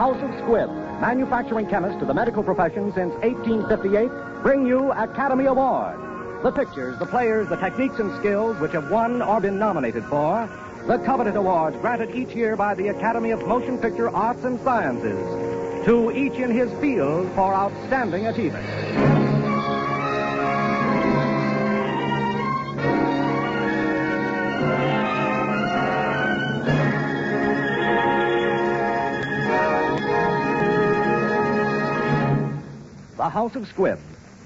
House of Squibb, manufacturing chemist to the medical profession since 1858, bring you Academy Award. The pictures, the players, the techniques and skills which have won or been nominated for the coveted awards granted each year by the Academy of Motion Picture Arts and Sciences to each in his field for outstanding achievement. House of Squibb,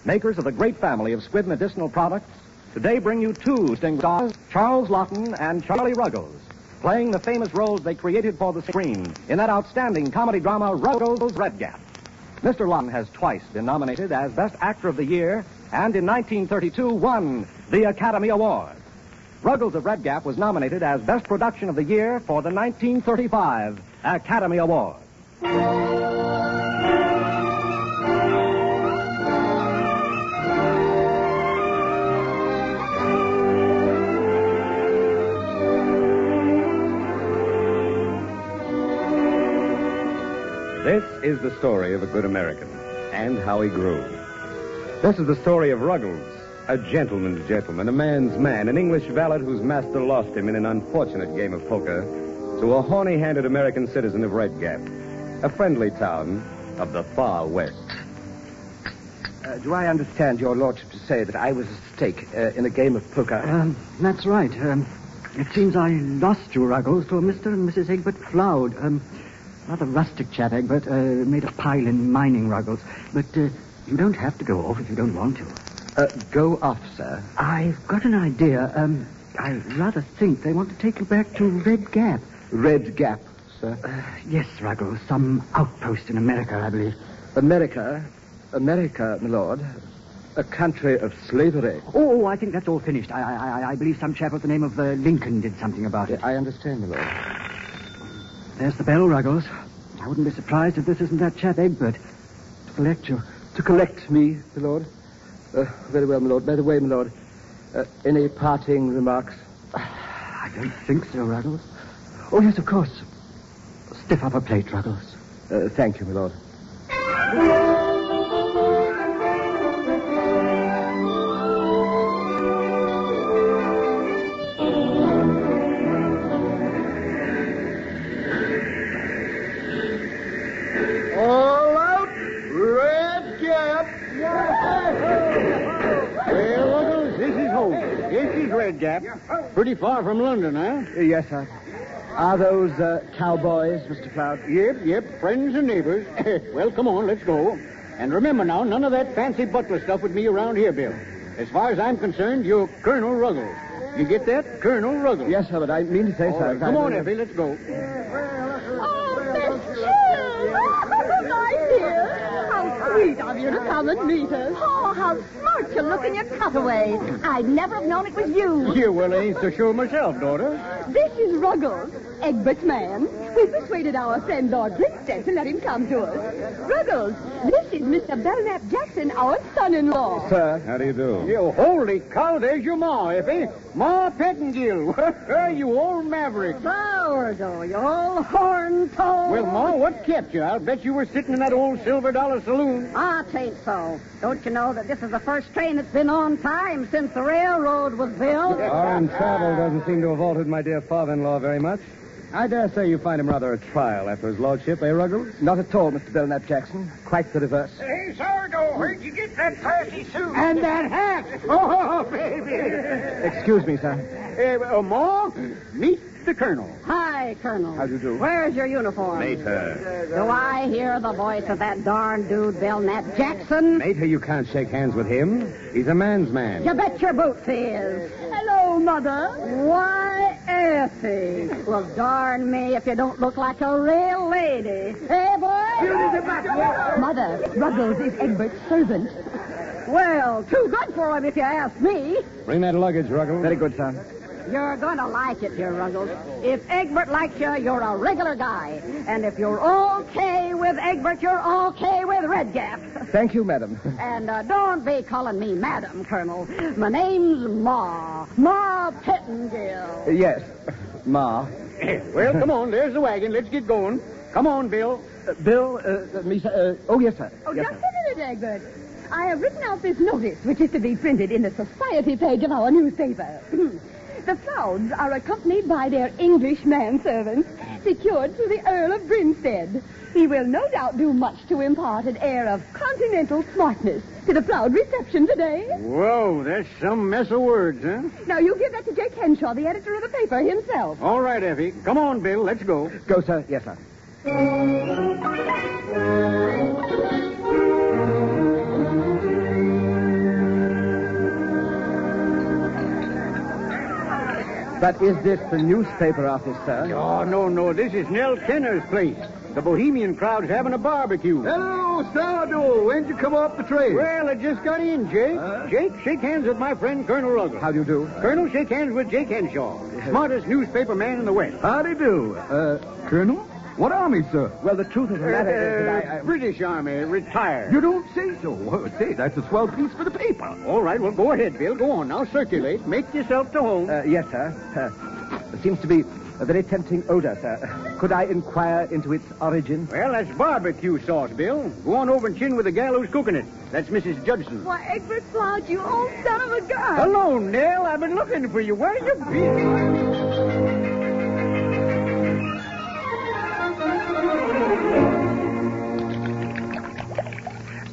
makers of the great family of Squibb medicinal products, today bring you two distinguished stars, Charles Laughton and Charlie Ruggles, playing the famous roles they created for the screen in that outstanding comedy drama, Ruggles Red Gap. Mr. Laughton has twice been nominated as Best Actor of the Year and in 1932 won the Academy Award. Ruggles of Red Gap was nominated as Best Production of the Year for the 1935 Academy Award. This is the story of a good American and how he grew. This is the story of Ruggles, a gentleman's gentleman, a man's man, an English valet whose master lost him in an unfortunate game of poker to a horny handed American citizen of Red Gap, a friendly town of the far west. Uh, do I understand your lordship to say that I was at stake uh, in a game of poker? Um, that's right. Um, it seems I lost you, Ruggles, to Mr. and Mrs. Egbert Floud. Um, rather rustic chap, Egbert. Uh, made a pile in mining, Ruggles. But uh, you don't have to go off if you don't want to. Uh, go off, sir. I've got an idea. Um, I rather think they want to take you back to Red Gap. Red Gap, sir. Uh, yes, Ruggles. Some outpost in America, I believe. America, America, my lord, a country of slavery. Oh, I think that's all finished. I, I, I, believe some chap with the name of uh, Lincoln did something about it. I understand, my lord. There's the bell, Ruggles. I wouldn't be surprised if this isn't that chap Egbert. To collect you. To collect me, my lord? Uh, very well, my lord. By the way, my lord, uh, any parting remarks? I don't think so, Ruggles. Oh, yes, of course. Stiff up a plate, Ruggles. Uh, thank you, my lord. Pretty far from London, huh? Uh, yes, sir. Are those uh, cowboys, Mr. Floud? Yep, yep, friends and neighbors. well, come on, let's go. And remember now, none of that fancy butler stuff with me around here, Bill. As far as I'm concerned, you're Colonel Ruggles. You get that? Colonel Ruggles. Yes, sir, but I mean to say, All sir. right, come I- on, Effie, let's go. Oh, Miss Cheers! Oh, my dear. How sweet of you to come and meet us. Oh, how smart you look in your cutaway. I'd never have known it was you. Yeah, well, I ain't so sure myself, daughter. This is Ruggles, Egbert's man. We persuaded our friend Lord Grinstead to let him come to us. Ruggles, this is Mr. Belknap Jackson, our son-in-law. Sir, How do you do? You holy cow, there's your ma, Effie. Ma Pettingill. you old maverick. Sourdough, you old horn toad. Well, Ma, what kept you? I'll bet you were sitting in that old silver dollar saloon. Ah, tain't so. Don't you know that this is the first train that's been on time since the railroad was built? Foreign travel doesn't seem to have altered my dear father-in-law very much. I dare say you find him rather a trial after his lordship, eh, Ruggles? not at all, Mr. Belknap Jackson. Quite the reverse. Hey, Sourdough, where'd you get that classy suit? And that hat. Oh, baby. Excuse me, sir. Uh, uh, Ma, meet the Colonel. Hi, Colonel. How do you do? Where's your uniform? Mater. Do I hear the voice of that darn dude, Belknap Jackson? Mater, you can't shake hands with him. He's a man's man. You bet your boots he is. Hello, Mother. Why, Effie. Well, darn me if you don't look like a real lady. Hey, boy? Mother, Ruggles is Egbert's servant. Well, too good for him if you ask me. Bring that luggage, Ruggles. Very good, sir. You're going to like it here, Ruggles. If Egbert likes you, you're a regular guy. And if you're okay with Egbert, you're okay with Red Gap. Thank you, madam. And uh, don't be calling me Madam, Colonel. My name's Ma. Ma Pettingill. yes, Ma. well, come on, there's the wagon. Let's get going. Come on, Bill. uh, Bill, uh, uh, me, uh, oh, yes, sir. Oh, yes, just sir. a minute, Egbert. I have written out this notice, which is to be printed in the society page of our newspaper. the Flouds are accompanied by their English manservants, secured to the Earl of Grinstead. He will no doubt do much to impart an air of continental smartness to the Floud reception today. Whoa, that's some mess of words, huh? Now, you give that to Jake Henshaw, the editor of the paper himself. All right, Effie. Come on, Bill. Let's go. Go, sir. Yes, sir. But is this the newspaper office, sir? Oh, no, no. This is Nell Kenner's place. The Bohemian crowd's having a barbecue. Hello, Sourdough. When'd you come off the train? Well, I just got in, Jake. Huh? Jake, shake hands with my friend Colonel Ruggles. How do you do? Colonel, shake hands with Jake Henshaw, smartest newspaper man in the West. Howdy do. Uh, Colonel? What army, sir? Well, the truth of the matter is that I... Uh, British Army, retired. You don't say so. Well, say, that's a swell piece for the paper. All right, well, go ahead, Bill. Go on. Now circulate. Make yourself to home. Uh, yes, sir. Uh, there seems to be a very tempting odor, sir. Could I inquire into its origin? well, that's barbecue sauce, Bill. Go on over and chin with the gal who's cooking it. That's Mrs. Judson. Why, Egbert Floud, you old son of a gun. Hello, Nell. I've been looking for you. Where you been?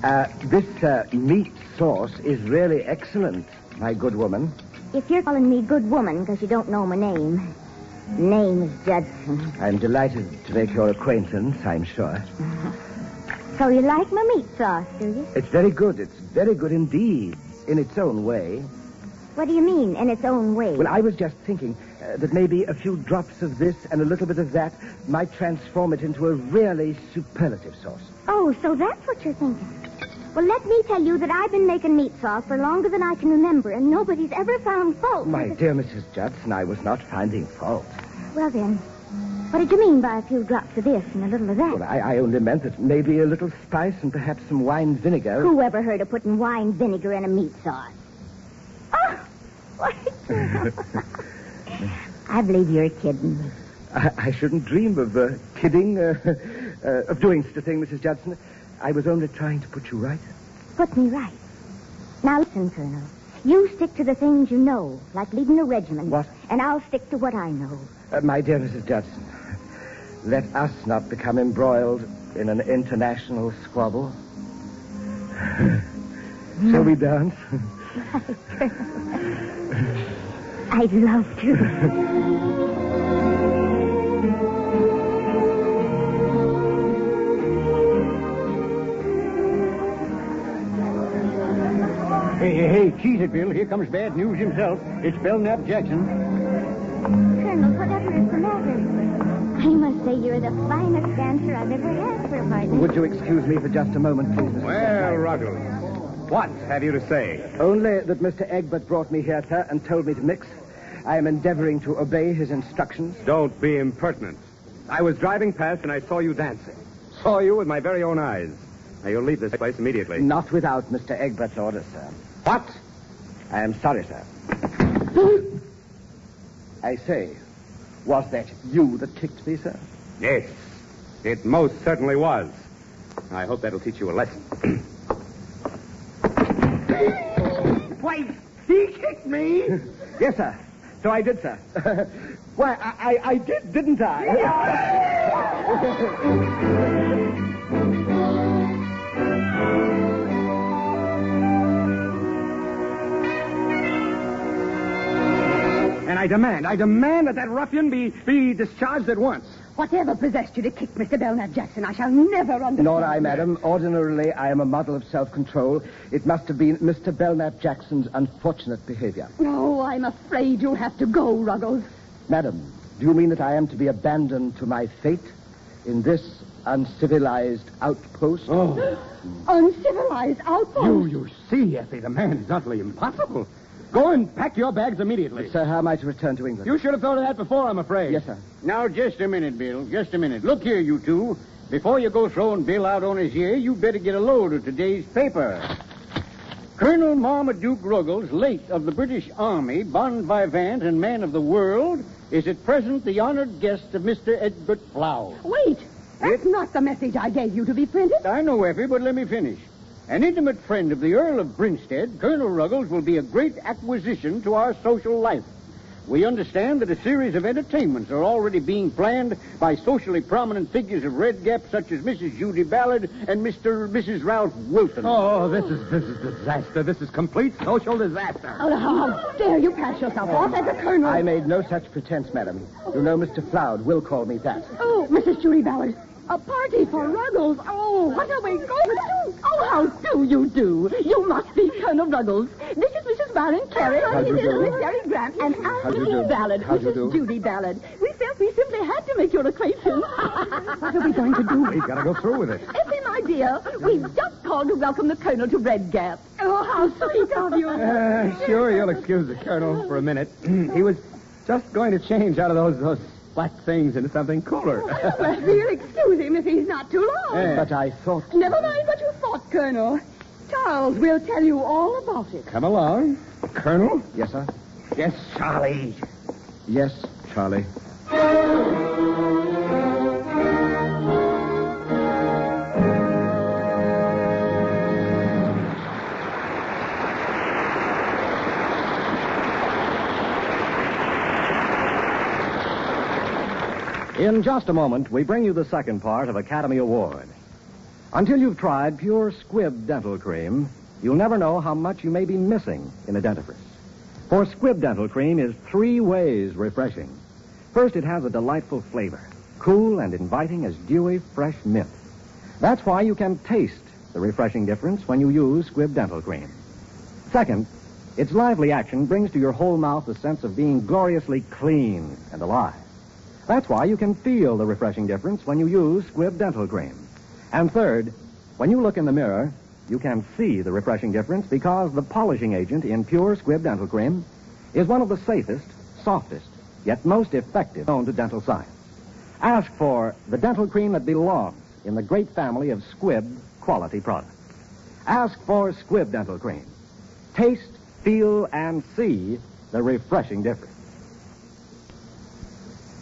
Uh, this uh, meat sauce is really excellent, my good woman. If you're calling me good woman because you don't know my name, name is Judson. I'm delighted to make your acquaintance, I'm sure. So you like my meat sauce, do you? It's very good. It's very good indeed, in its own way. What do you mean, in its own way? Well, I was just thinking uh, that maybe a few drops of this and a little bit of that might transform it into a really superlative sauce. Oh, so that's what you're thinking. Well, let me tell you that I've been making meat sauce for longer than I can remember, and nobody's ever found fault. My with it. dear Mrs. Judson, I was not finding fault. Well, then, what did you mean by a few drops of this and a little of that? Well, I, I only meant that maybe a little spice and perhaps some wine vinegar. Who ever heard of putting wine vinegar in a meat sauce? Oh, why, I believe you're kidding me. I, I shouldn't dream of uh, kidding, uh, uh, of doing such a thing, Mrs. Judson. I was only trying to put you right. Put me right. Now listen, Colonel. You stick to the things you know, like leading a regiment. What? And I'll stick to what I know. Uh, my dear Mrs. Judson, let us not become embroiled in an international squabble. Shall we dance? I'd love to. Hey, hey, hey, cheese it, Bill. Here comes bad news himself. It's Belknap Jackson. Colonel, whatever is the matter? I must say you're the finest dancer I've ever had for a partner. Would you excuse me for just a moment, please, Mrs. Well, Ruggles, what have you to say? Only that Mr. Egbert brought me here, sir, and told me to mix. I am endeavoring to obey his instructions. Don't be impertinent. I was driving past and I saw you dancing. Saw you with my very own eyes. Now, you'll leave this place immediately. Not without Mr. Egbert's orders, sir. What? I am sorry, sir. I say, was that you that kicked me, sir? Yes, it most certainly was. I hope that'll teach you a lesson. Why, he kicked me? yes, sir. So I did, sir. Why, I, I, I did, didn't I? I demand, I demand that that ruffian be, be discharged at once. Whatever possessed you to kick Mr. Belknap Jackson, I shall never understand. Nor I, madam. Ordinarily, I am a model of self-control. It must have been Mr. Belknap Jackson's unfortunate behavior. Oh, I'm afraid you'll have to go, Ruggles. Madam, do you mean that I am to be abandoned to my fate in this uncivilized outpost? Oh, Uncivilized outpost. you, you see, Effie, the man is utterly impossible. Go and pack your bags immediately. Sir, how am I to return to England? You should have thought of that before, I'm afraid. Yes, sir. Now, just a minute, Bill. Just a minute. Look here, you two. Before you go throwing Bill out on his ear, you better get a load of today's paper. Colonel Marmaduke Ruggles, late of the British Army, bon vivant and man of the world, is at present the honored guest of Mr. Egbert Flow. Wait. That's not the message I gave you to be printed. I know, Effie, but let me finish. An intimate friend of the Earl of Brinstead, Colonel Ruggles, will be a great acquisition to our social life. We understand that a series of entertainments are already being planned by socially prominent figures of Red Gap, such as Mrs. Judy Ballard and Mr. and Mrs. Ralph Wilson. Oh, this is this is disaster. This is complete social disaster. Oh, how dare you pass yourself off as a colonel? I made no such pretense, madam. You know Mr. Floud will call me that. Oh, Mrs. Judy Ballard. A party for Ruggles. Oh, what are we going to do? Oh, how do you do? You must be Colonel Ruggles. This is Mrs. Baron Carey. How do you This do? Miss Mary Grant. And I'm do you Mrs. do? Ballard. How do you Mrs. do? Judy Ballard. We felt we simply had to make your acquaintance. what are we going to do? We've got to go through with it. Effie, my dear, we've just called to welcome the Colonel to Red Gap. Oh, how sweet of you. Uh, sure, you'll excuse the colonel for a minute. he was just going to change out of those those black things into something cooler. well, we'll excuse him if he's not too long. Eh. But I thought. Never mind what you thought, Colonel. Charles will tell you all about it. Come along, Colonel. Yes, sir? Yes, Charlie. Yes, Charlie. In just a moment, we bring you the second part of Academy Award. Until you've tried pure Squibb dental cream, you'll never know how much you may be missing in a dentifrice. For Squibb dental cream is three ways refreshing. First, it has a delightful flavor, cool and inviting as dewy, fresh mint. That's why you can taste the refreshing difference when you use Squibb dental cream. Second, its lively action brings to your whole mouth the sense of being gloriously clean and alive. That's why you can feel the refreshing difference when you use Squibb Dental Cream. And third, when you look in the mirror, you can see the refreshing difference because the polishing agent in pure Squibb Dental Cream is one of the safest, softest, yet most effective known to dental science. Ask for the dental cream that belongs in the great family of Squibb quality products. Ask for Squibb Dental Cream. Taste, feel, and see the refreshing difference.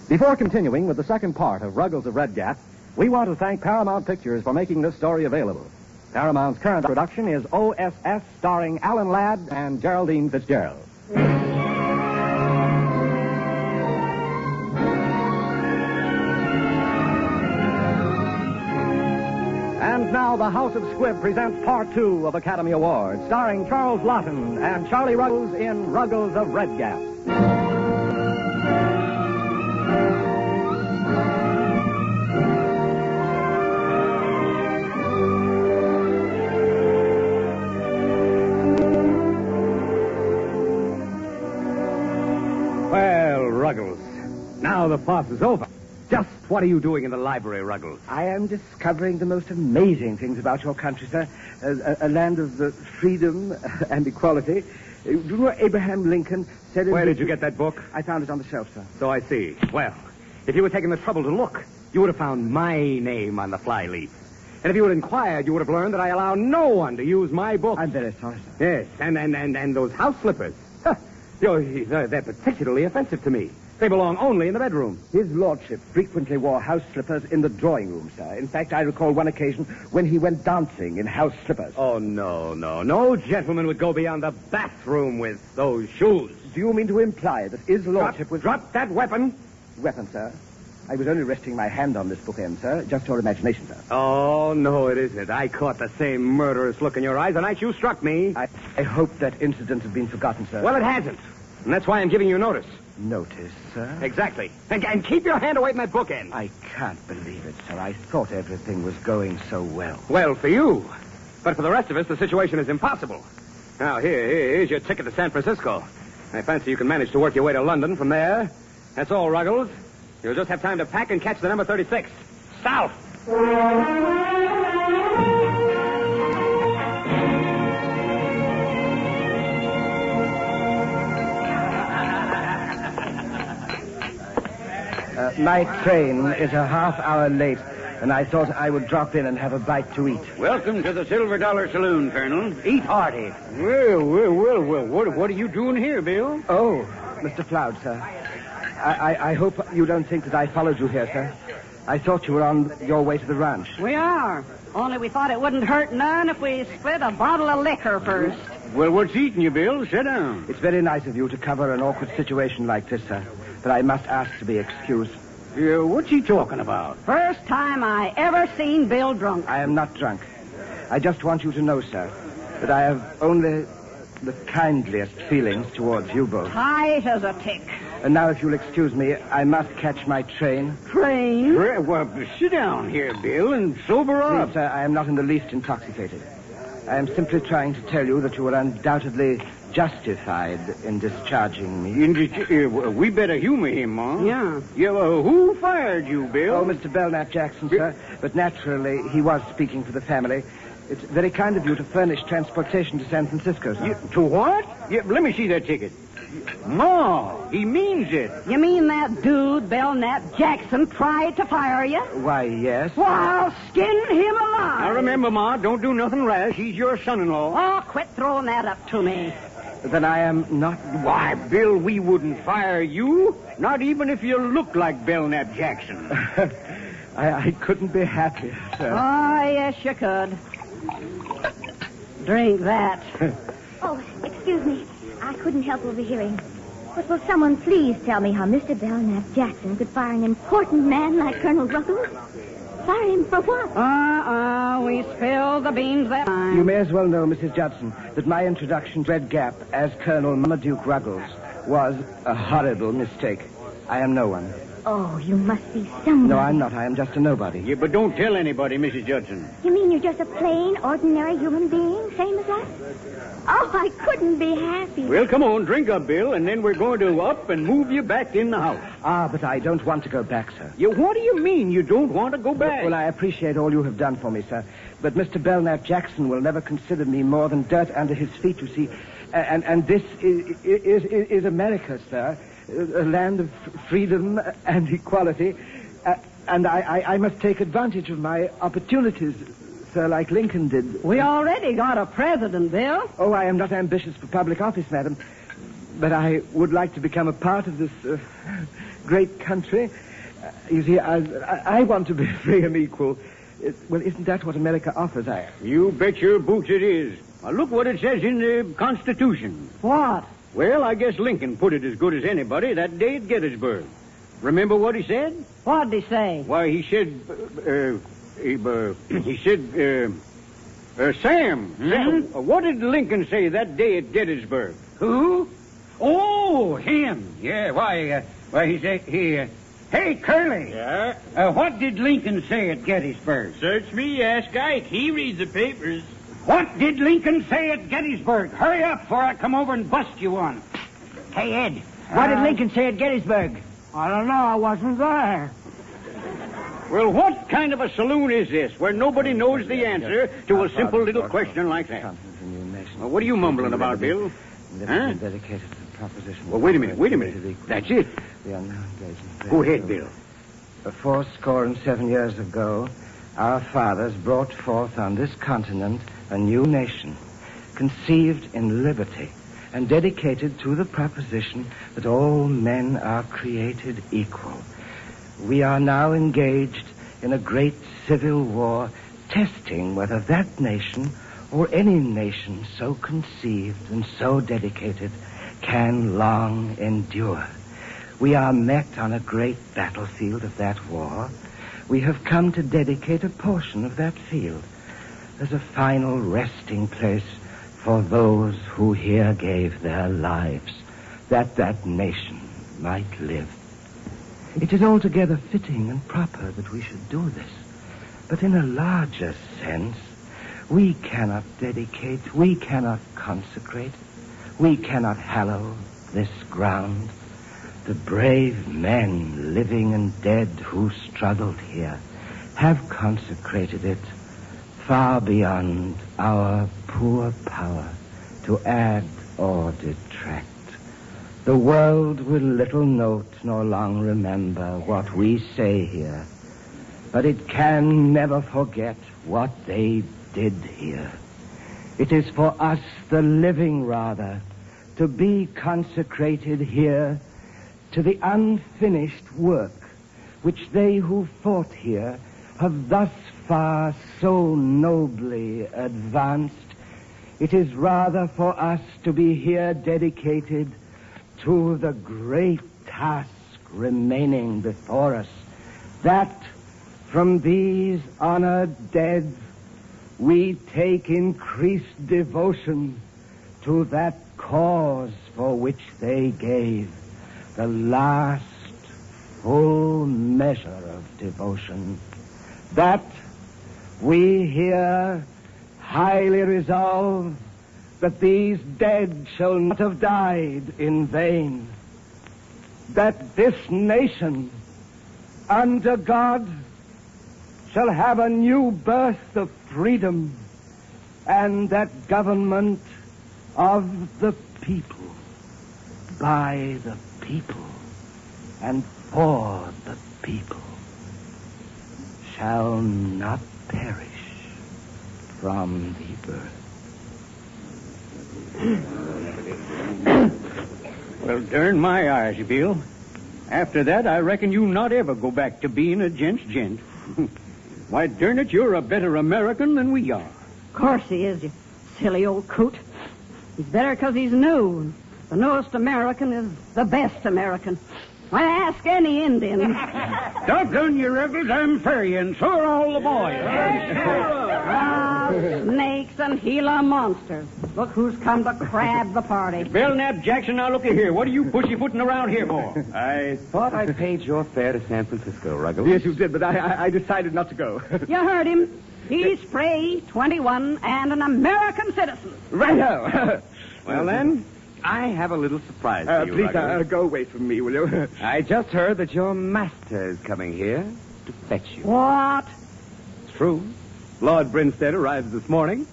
Before continuing with the second part of Ruggles of Red Gap, we want to thank Paramount Pictures for making this story available. Paramount's current production is OSS, starring Alan Ladd and Geraldine Fitzgerald. And now the House of Squibb presents part two of Academy Awards, starring Charles Laughton and Charlie Ruggles in Ruggles of Red Gap. Now the farce is over. Just what are you doing in the library, Ruggles? I am discovering the most amazing things about your country, sir. A, a, a land of uh, freedom and equality. Uh, Do you know Abraham Lincoln said... Where did you get that book? I found it on the shelf, sir. So I see. Well, if you had taken the trouble to look, you would have found my name on the flyleaf. And if you had inquired, you would have learned that I allow no one to use my book. I'm very sorry, sir. Yes, and, and, and, and those house slippers. Huh. They're, they're particularly offensive to me. They belong only in the bedroom. His lordship frequently wore house slippers in the drawing room, sir. In fact, I recall one occasion when he went dancing in house slippers. Oh, no, no. No gentleman would go beyond the bathroom with those shoes. Do you mean to imply that his lordship Drop, was... drop that weapon. Weapon, sir. I was only resting my hand on this bookend, sir. Just your imagination, sir. Oh, no, it isn't. I caught the same murderous look in your eyes the night you struck me. I, I hope that incident has been forgotten, sir. Well, it hasn't. And that's why I'm giving you notice. Notice, sir? Exactly. And, and keep your hand away from that bookend. I can't believe it, sir. I thought everything was going so well. Well, for you. But for the rest of us, the situation is impossible. Now, here, here- here's your ticket to San Francisco. I fancy you can manage to work your way to London from there. That's all, Ruggles. You'll just have time to pack and catch the number 36. South! Uh, my train is a half hour late, and I thought I would drop in and have a bite to eat. Welcome to the Silver Dollar Saloon, Colonel. Eat hearty. Well, well, well, well. What, what are you doing here, Bill? Oh, Mr. Floud, sir. I, I, I hope you don't think that I followed you here, sir. I thought you were on your way to the ranch. We are. Only we thought it wouldn't hurt none if we split a bottle of liquor first. Well, what's eating you, Bill? Sit down. It's very nice of you to cover an awkward situation like this, sir. But I must ask to be excused. Uh, what's he talking about? First time I ever seen Bill drunk. I am not drunk. I just want you to know, sir, that I have only the kindliest feelings towards you both. Tight as a tick. And now, if you'll excuse me, I must catch my train. Train? Well, well, sit down here, Bill, and sober up. Please, sir, I am not in the least intoxicated. I am simply trying to tell you that you were undoubtedly justified in discharging me. In- uh, we better humor him, Ma. Yeah. Yeah, well, who fired you, Bill? Oh, Mr. Belknap Jackson, sir. But naturally, he was speaking for the family. It's very kind of you to furnish transportation to San Francisco, sir. You- to what? Yeah, let me see that ticket. Ma, he means it. You mean that dude, Belknap Jackson, tried to fire you? Why, yes. Well, I'll skin him alive. Now remember, Ma, don't do nothing rash. He's your son-in-law. Oh, quit throwing that up to me. Then I am not. Why, Bill, we wouldn't fire you. Not even if you look like Belknap Jackson. I, I couldn't be happier, sir. Oh, yes, you could. Drink that. Oh, excuse me. I couldn't help overhearing. But will someone please tell me how Mr. Belknap Jackson could fire an important man like Colonel Ruggles? Fire him for what? Uh-uh, we spilled the beans that time. You may as well know, Mrs. Judson, that my introduction to Red Gap as Colonel Marmaduke Ruggles was a horrible mistake. I am no one. Oh, you must be someone. No, I'm not. I am just a nobody. yeah, but don't tell anybody, Mrs. Judson. You mean you're just a plain, ordinary human being, same as us? Oh, I couldn't be happy. Well, come on, drink up, Bill, and then we're going to up and move you back in the house. Ah, but I don't want to go back, sir. You, what do you mean you don't want to go back? Well, I appreciate all you have done for me, sir. But Mr. Belknap Jackson will never consider me more than dirt under his feet, you see. And, and this is, is, is America, sir. A land of freedom and equality. Uh, and I, I, I must take advantage of my opportunities, sir, like Lincoln did. We already got a president, Bill. Oh, I am not ambitious for public office, madam. But I would like to become a part of this uh, great country. Uh, you see, I, I, I want to be free and equal. It, well, isn't that what America offers? I, You bet your boots it is. Now, look what it says in the Constitution. What? Well, I guess Lincoln put it as good as anybody that day at Gettysburg. Remember what he said? What'd he say? Why, he said, uh, uh, he, uh, he said, uh, uh, Sam, Sam, uh, what did Lincoln say that day at Gettysburg? Who? Oh, him. Yeah, why, uh, why, he said, he, uh, hey, Curly. Yeah? Uh, what did Lincoln say at Gettysburg? Search me, ask Ike. He reads the papers. What did Lincoln say at Gettysburg? Hurry up before I come over and bust you one. Hey, Ed. What did uh, Lincoln say at Gettysburg? I don't know. I wasn't there. Well, what kind of a saloon is this where nobody knows the answer to a simple little question like that? Well, what are you mumbling about, Bill? Huh? dedicated to the proposition. Well, wait a minute, wait a minute. That's it. The unknown days and Go days ahead, Bill. Four score and seven years ago, our fathers brought forth on this continent a new nation, conceived in liberty and dedicated to the proposition that all men are created equal. We are now engaged in a great civil war, testing whether that nation or any nation so conceived and so dedicated can long endure. We are met on a great battlefield of that war. We have come to dedicate a portion of that field as a final resting place for those who here gave their lives, that that nation might live. It is altogether fitting and proper that we should do this. But in a larger sense, we cannot dedicate, we cannot consecrate, we cannot hallow this ground. The brave men, living and dead, who struggled here, have consecrated it far beyond our poor power to add or detract. The world will little note nor long remember what we say here, but it can never forget what they did here. It is for us, the living rather, to be consecrated here to the unfinished work which they who fought here have thus far so nobly advanced, it is rather for us to be here dedicated to the great task remaining before us, that from these honored dead we take increased devotion to that cause for which they gave the last full measure of devotion. That we here highly resolve that these dead shall not have died in vain. That this nation, under God, shall have a new birth of freedom, and that government of the people, by the people, and for the people, shall not perish from the earth. Well, darn my eyes, Bill. After that, I reckon you not ever go back to being a gent's gent. Why, darn it, you're a better American than we are. Of course he is, you silly old coot. He's better 'cause he's new. The newest American is the best American. Why, ask any Indian. Doggone you, rebels, I'm furry, and so are all the boys. Ah, snakes and Gila monsters. Look who's come to crab the party. Belknap Jackson, now look here. What are you pussyfooting around here for? I thought I paid your fare to San Francisco, Ruggles. Yes, you did, but I, I, I decided not to go. You heard him. He's free, 21, and an American citizen. Righto. Well, then, I have a little surprise Uh, for you, please, uh, go away from me, will you? I just heard that your master is coming here to fetch you. What? It's true. Lord Brinstead arrives this morning.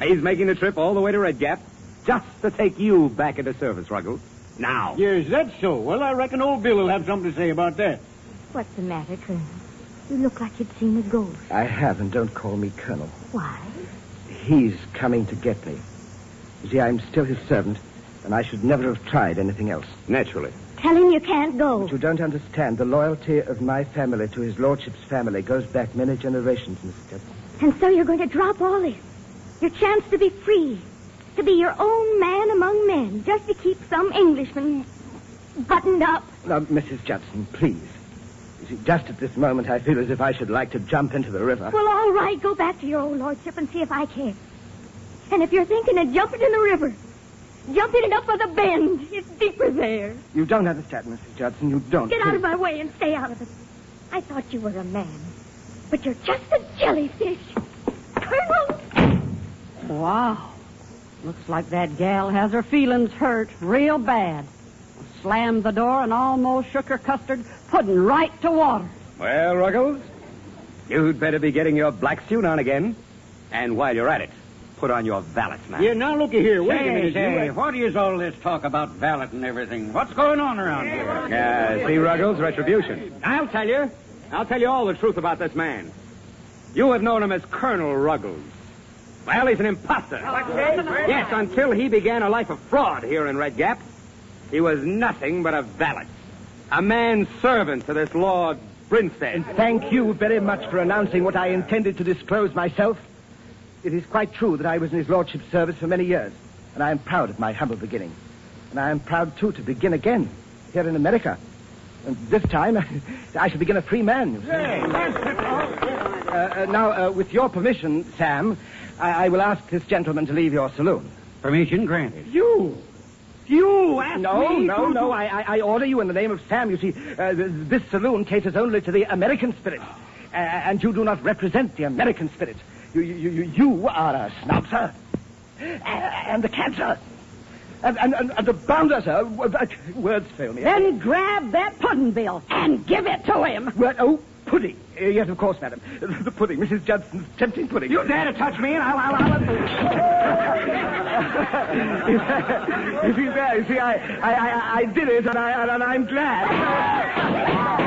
He's making the trip all the way to Red Gap just to take you back into service, Ruggles. Now. Yes, that's so. Well, I reckon old Bill will have something to say about that. What's the matter, Colonel? You look like you'd seen a ghost. I have, and don't call me Colonel. Why? He's coming to get me. You see, I'm still his servant, and I should never have tried anything else. Naturally. Tell him you can't go. But you don't understand. The loyalty of my family to his lordship's family goes back many generations, Mrs. Judson. And so you're going to drop all this. Your chance to be free. To be your own man among men. Just to keep some Englishman buttoned up. Now, Mrs. Judson, please. You see, just at this moment, I feel as if I should like to jump into the river. Well, all right. Go back to your old lordship and see if I can. And if you're thinking of jumping in the river, jumping it up by the bend. It's deeper there. You don't understand, Mrs. Judson. You don't. Get out of my way and stay out of it. I thought you were a man. But you're just a jellyfish. Colonel! Wow. Looks like that gal has her feelings hurt real bad. Slammed the door and almost shook her custard pudding right to water. Well, Ruggles, you'd better be getting your black suit on again. And while you're at it, put on your valet, man. Yeah, now looky here. Wait a minute. say, you- what is all this talk about valet and everything? What's going on around here? Yeah, see, Ruggles, retribution. I'll tell you. I'll tell you all the truth about this man. You have known him as Colonel Ruggles. Well, he's an imposter. Yes, until he began a life of fraud here in Red Gap, he was nothing but a valet. A man servant to this Lord Brinstead. Thank you very much for announcing what I intended to disclose myself. It is quite true that I was in his lordship's service for many years, and I am proud of my humble beginning. And I am proud, too, to begin again here in America. And this time, I shall begin a free man. you see. Uh, uh, now, uh, with your permission, Sam, I, I will ask this gentleman to leave your saloon. Permission granted. You? You asked No, me no, to- no. I, I, I order you in the name of Sam. You see, uh, th- this saloon caters only to the American spirit. Uh, and you do not represent the American spirit. You, you, you, you are a snob, sir. Uh, and a cancer. And, and, and, and a bounder, sir. Words fail me. Then grab that pudding bill and give it to him. Word, oh, pudding. Uh, yes, of course, madam. The pudding, Mrs. Judson's tempting pudding. You dare to touch me, and I'll, I'll, I'll... you see, there, you see, I, I, I, I did it, and, I, and I'm glad.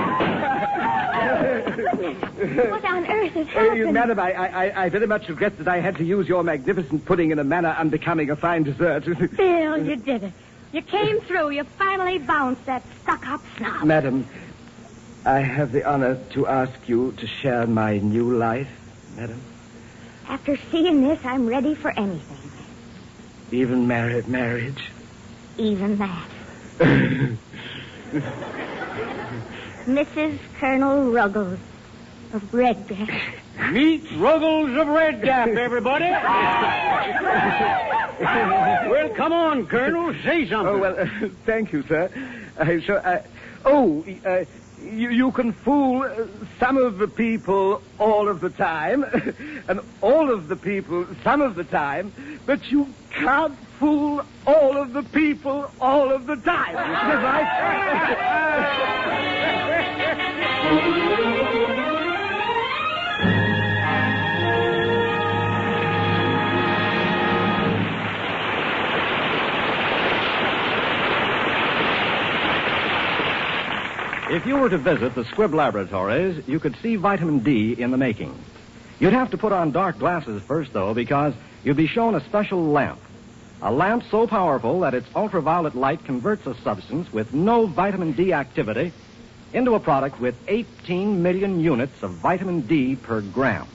What on earth has Uh, madam, I, I, I very much regret that I had to use your magnificent pudding in a manner unbecoming a fine dessert. Bill, you did it. You came through. You finally bounced that stuck-up snob. madam, I have the honor to ask you to share my new life, madam. After seeing this, I'm ready for anything. Even married marriage. Even that. Mrs. Colonel Ruggles of Red Gap. Meet Ruggles of Red Gap, everybody. well, come on, Colonel. Say something. Oh, well, uh, thank you, sir. Uh, so, uh, oh, uh, you, you can fool uh, some of the people all of the time, and all of the people some of the time, but you can't fool all of the people all of the time. Is right? If you were to visit the Squibb laboratories, you could see vitamin D in the making. You'd have to put on dark glasses first, though, because you'd be shown a special lamp. A lamp so powerful that its ultraviolet light converts a substance with no vitamin D activity into a product with 18 million units of vitamin D per gram.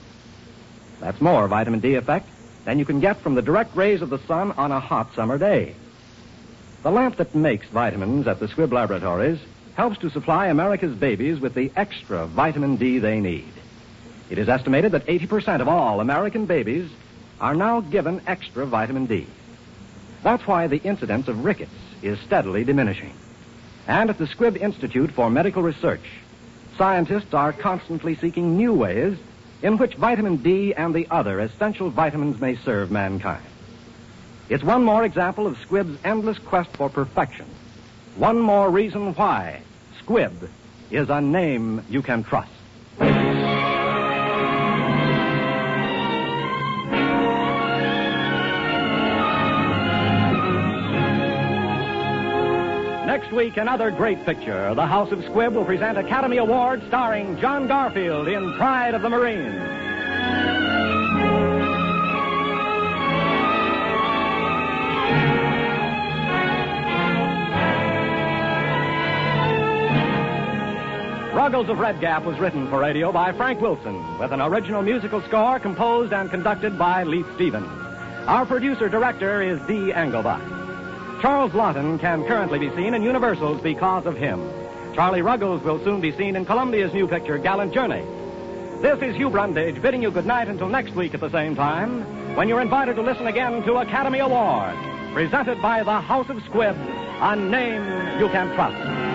That's more vitamin D effect than you can get from the direct rays of the sun on a hot summer day. The lamp that makes vitamins at the Squibb laboratories helps to supply America's babies with the extra vitamin D they need. It is estimated that 80% of all American babies are now given extra vitamin D. That's why the incidence of rickets is steadily diminishing. And at the Squibb Institute for Medical Research, scientists are constantly seeking new ways in which vitamin D and the other essential vitamins may serve mankind. It's one more example of Squibb's endless quest for perfection one more reason why Squibb is a name you can trust. Next week, another great picture. The House of Squibb will present Academy Award starring John Garfield in Pride of the Marines. Ruggles of Red Gap was written for radio by Frank Wilson, with an original musical score composed and conducted by Leith Stevens. Our producer director is Dee Engelbach. Charles Laughton can currently be seen in Universal's Because of Him. Charlie Ruggles will soon be seen in Columbia's new picture, Gallant Journey. This is Hugh Brundage bidding you good night until next week at the same time, when you're invited to listen again to Academy Award, presented by the House of Squibb, a name you can trust.